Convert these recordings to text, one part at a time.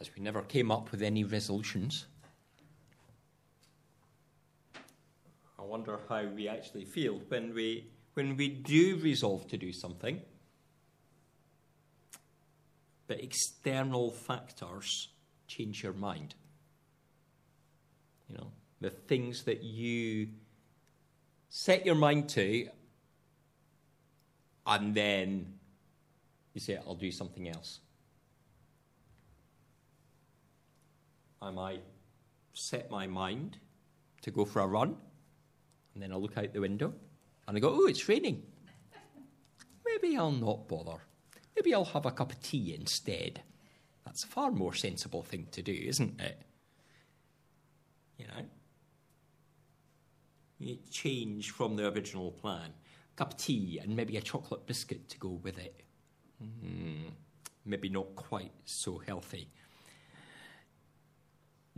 as we never came up with any resolutions. I wonder how we actually feel when we, when we do resolve to do something, but external factors change your mind. You know, the things that you set your mind to, and then you say, I'll do something else. I might set my mind to go for a run, and then I look out the window and I go, Oh, it's raining. Maybe I'll not bother. Maybe I'll have a cup of tea instead. That's a far more sensible thing to do, isn't it? You know? You change from the original plan. A cup of tea and maybe a chocolate biscuit to go with it. Mm, maybe not quite so healthy.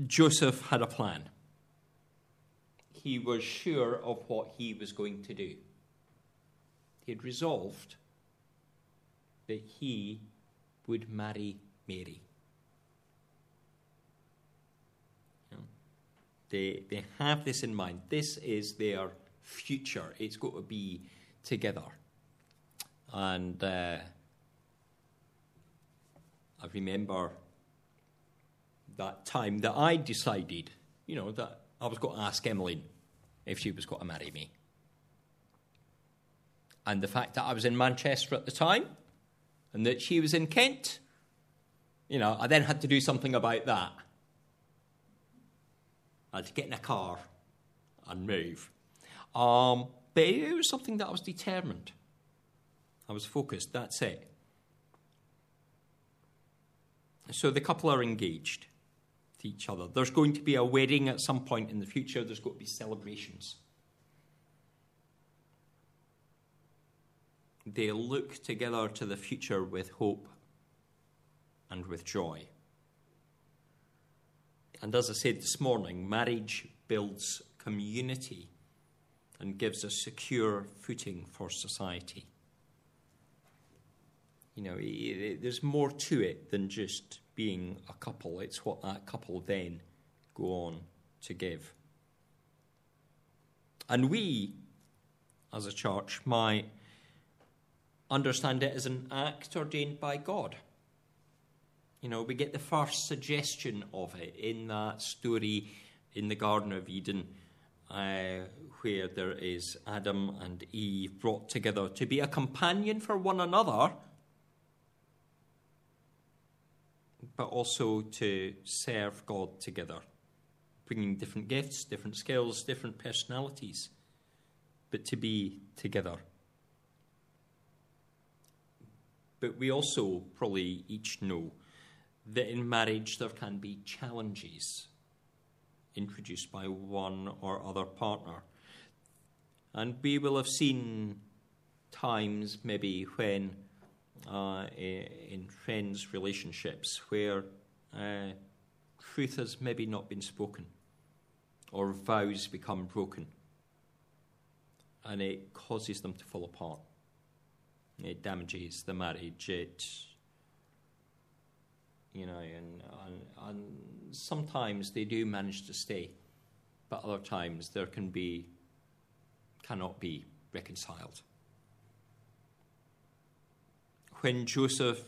Joseph had a plan. He was sure of what he was going to do. He had resolved that he would marry Mary. They, they have this in mind. This is their future. It's got to be together. And uh, I remember that time that I decided, you know, that I was going to ask Emmeline if she was going to marry me. And the fact that I was in Manchester at the time and that she was in Kent, you know, I then had to do something about that. I had to get in a car and move. Um, but it was something that I was determined. I was focused, that's it. So the couple are engaged to each other. There's going to be a wedding at some point in the future, there's going to be celebrations. They look together to the future with hope and with joy. And as I said this morning, marriage builds community and gives a secure footing for society. You know, there's more to it than just being a couple, it's what that couple then go on to give. And we, as a church, might understand it as an act ordained by God. You know, we get the first suggestion of it in that story in the Garden of Eden, uh, where there is Adam and Eve brought together to be a companion for one another, but also to serve God together, bringing different gifts, different skills, different personalities, but to be together. But we also probably each know that in marriage there can be challenges introduced by one or other partner. And we will have seen times maybe when uh, in friends' relationships where uh, truth has maybe not been spoken or vows become broken and it causes them to fall apart. It damages the marriage. It you know, and, and, and sometimes they do manage to stay, but other times there can be, cannot be reconciled. When Joseph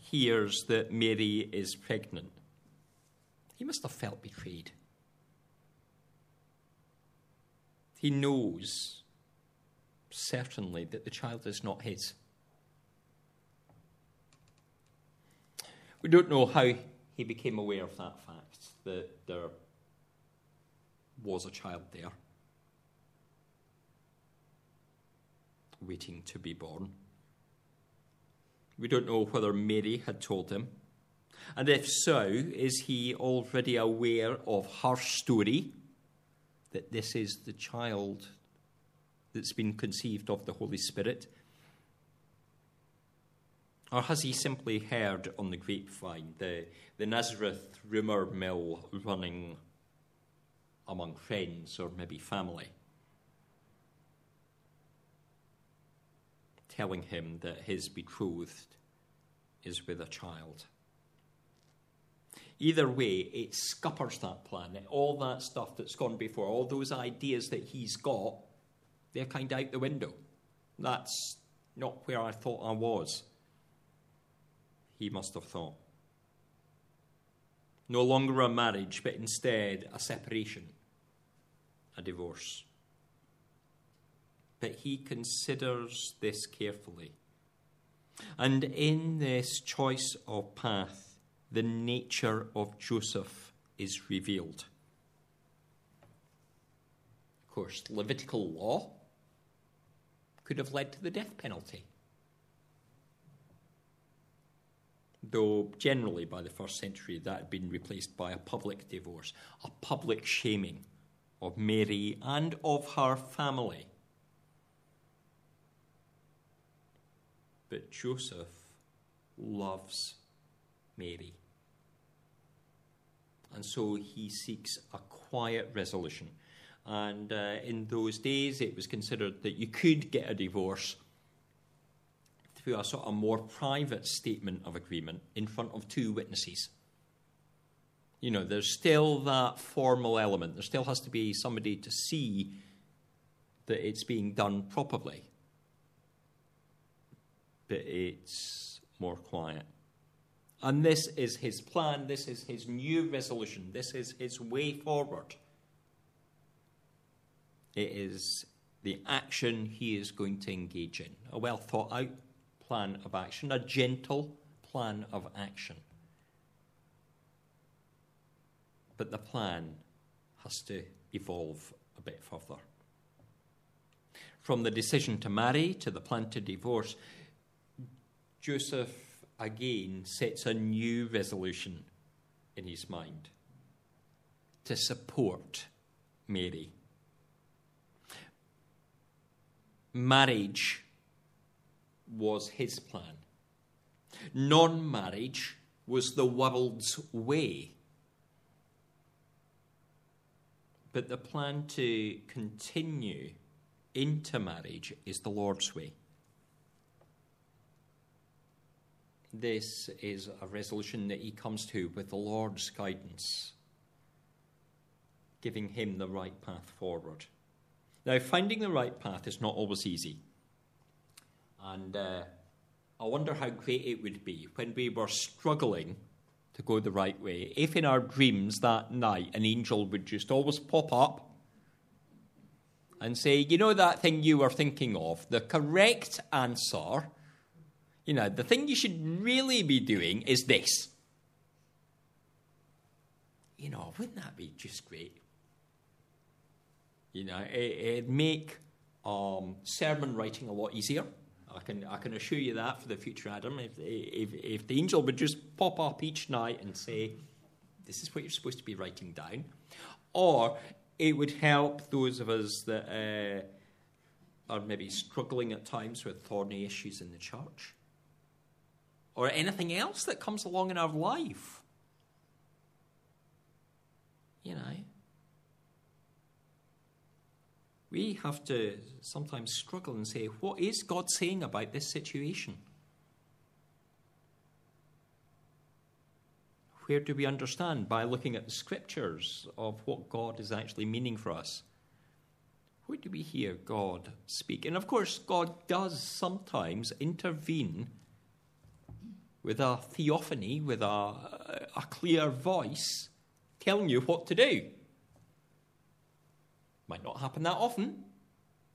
hears that Mary is pregnant, he must have felt betrayed. He knows certainly that the child is not his. We don't know how he became aware of that fact, that there was a child there waiting to be born. We don't know whether Mary had told him. And if so, is he already aware of her story that this is the child that's been conceived of the Holy Spirit? Or has he simply heard on the grapevine the, the Nazareth rumour mill running among friends or maybe family, telling him that his betrothed is with a child? Either way, it scuppers that plan. All that stuff that's gone before, all those ideas that he's got, they're kind of out the window. That's not where I thought I was. He must have thought. No longer a marriage, but instead a separation, a divorce. But he considers this carefully. And in this choice of path, the nature of Joseph is revealed. Of course, Levitical law could have led to the death penalty. Though generally by the first century that had been replaced by a public divorce, a public shaming of Mary and of her family. But Joseph loves Mary. And so he seeks a quiet resolution. And uh, in those days, it was considered that you could get a divorce through a sort of more private statement of agreement in front of two witnesses. You know, there's still that formal element. There still has to be somebody to see that it's being done properly. But it's more quiet. And this is his plan, this is his new resolution, this is his way forward. It is the action he is going to engage in. A well thought out plan of action, a gentle plan of action. But the plan has to evolve a bit further. From the decision to marry to the plan to divorce, Joseph again sets a new resolution in his mind to support Mary. Marriage was his plan. Non marriage was the world's way. But the plan to continue into marriage is the Lord's way. This is a resolution that he comes to with the Lord's guidance, giving him the right path forward. Now, finding the right path is not always easy. And uh, I wonder how great it would be when we were struggling to go the right way, if in our dreams that night an angel would just always pop up and say, You know that thing you were thinking of? The correct answer you know, the thing you should really be doing is this. You know, wouldn't that be just great? You know, it, would make um, sermon writing a lot easier. I can, I can assure you that for the future, Adam. If, if, if the angel would just pop up each night and say, This is what you're supposed to be writing down. Or it would help those of us that uh, are maybe struggling at times with thorny issues in the church or anything else that comes along in our life. You know, we have to sometimes struggle and say, what is God saying about this situation? Where do we understand? By looking at the scriptures of what God is actually meaning for us. Where do we hear God speak? And of course, God does sometimes intervene with a theophany, with a, a clear voice telling you what to do. Might not happen that often.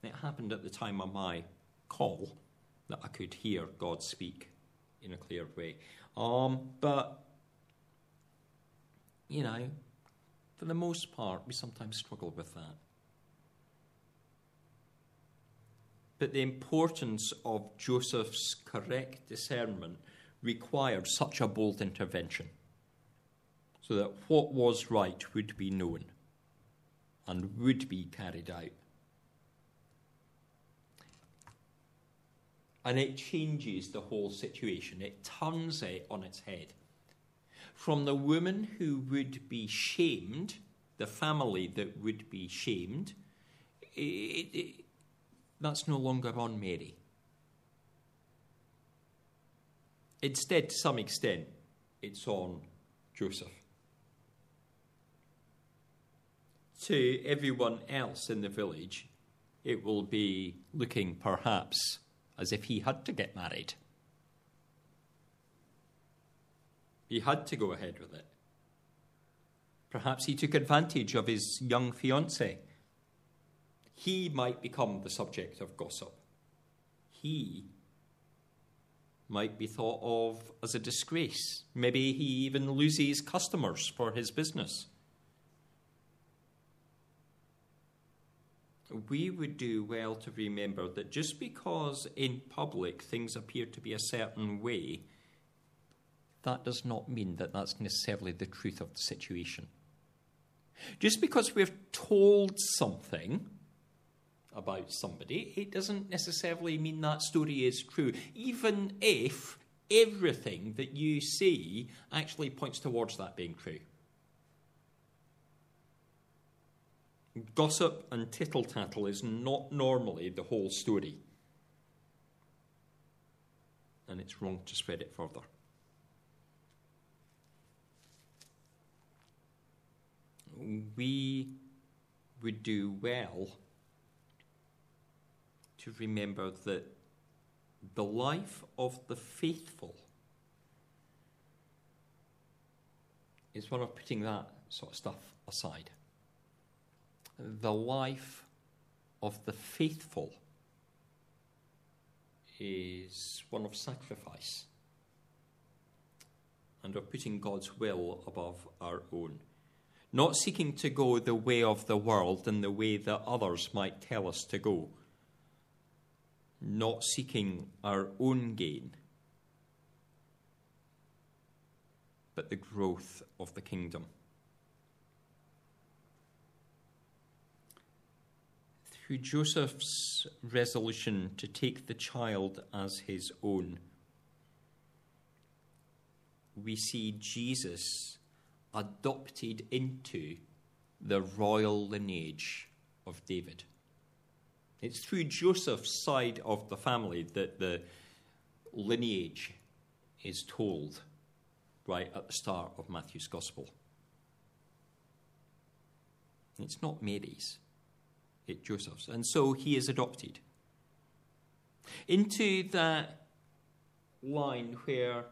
It happened at the time of my call that I could hear God speak in a clear way. Um, but, you know, for the most part, we sometimes struggle with that. But the importance of Joseph's correct discernment required such a bold intervention so that what was right would be known and would be carried out. And it changes the whole situation, it turns it on its head. From the woman who would be shamed, the family that would be shamed, it, it, that's no longer on Mary. Instead, to some extent, it's on Joseph. To everyone else in the village, it will be looking perhaps as if he had to get married. He had to go ahead with it. Perhaps he took advantage of his young fiancée. He might become the subject of gossip. He might be thought of as a disgrace. Maybe he even loses customers for his business. We would do well to remember that just because in public things appear to be a certain way, that does not mean that that's necessarily the truth of the situation. Just because we're told something about somebody, it doesn't necessarily mean that story is true, even if everything that you see actually points towards that being true. Gossip and tittle tattle is not normally the whole story. And it's wrong to spread it further. we would do well to remember that the life of the faithful is one of putting that sort of stuff aside. The life of the faithful is one of sacrifice and of putting God's will above our own not seeking to go the way of the world and the way that others might tell us to go, not seeking our own gain, but the growth of the kingdom. Through Joseph's resolution to take the child as his own, we see Jesus adopted into the royal lineage of David. It's through Joseph's side of the family that the lineage is told right at the start of Matthew's Gospel. It's not Mary's, it's Joseph's. And so he is adopted into that line where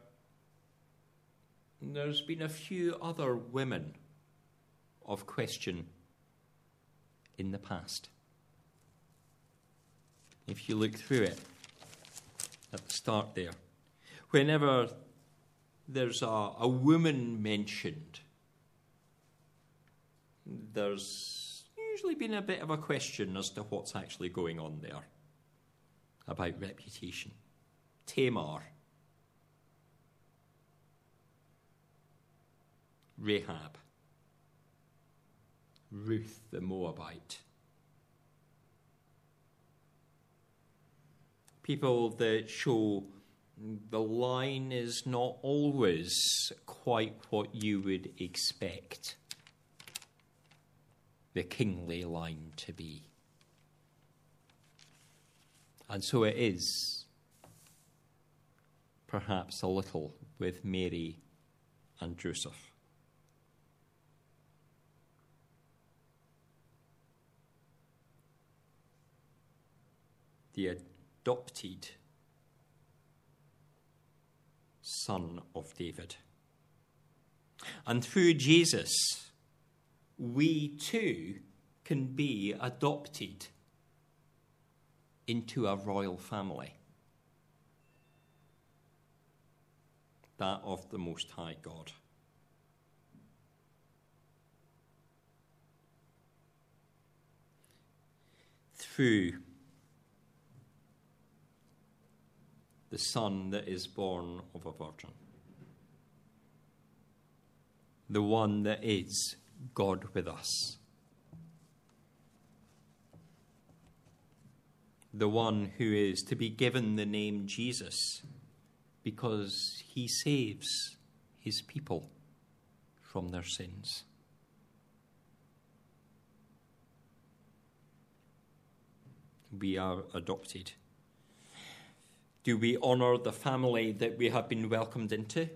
there's been a few other women of question in the past. If you look through it at the start there, whenever there's a, a woman mentioned, there's usually been a bit of a question as to what's actually going on there about reputation. Tamar Rahab, Ruth the Moabite. People that show the line is not always quite what you would expect the kingly line to be. And so it is, perhaps a little, with Mary and Joseph. the adopted son of David. And through Jesus, we too can be adopted into a royal family. That of the Most High God. Through the Son that is born of a virgin. The one that is God with us. The one who is to be given the name Jesus because he saves his people from their sins. We are adopted do we honour the family that we have been welcomed into?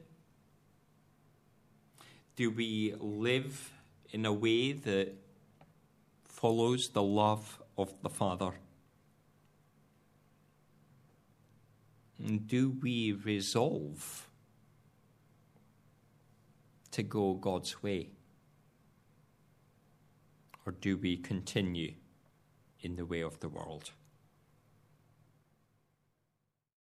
Do we live in a way that follows the love of the Father? And Do we resolve to go God's way? Or do we continue in the way of the world?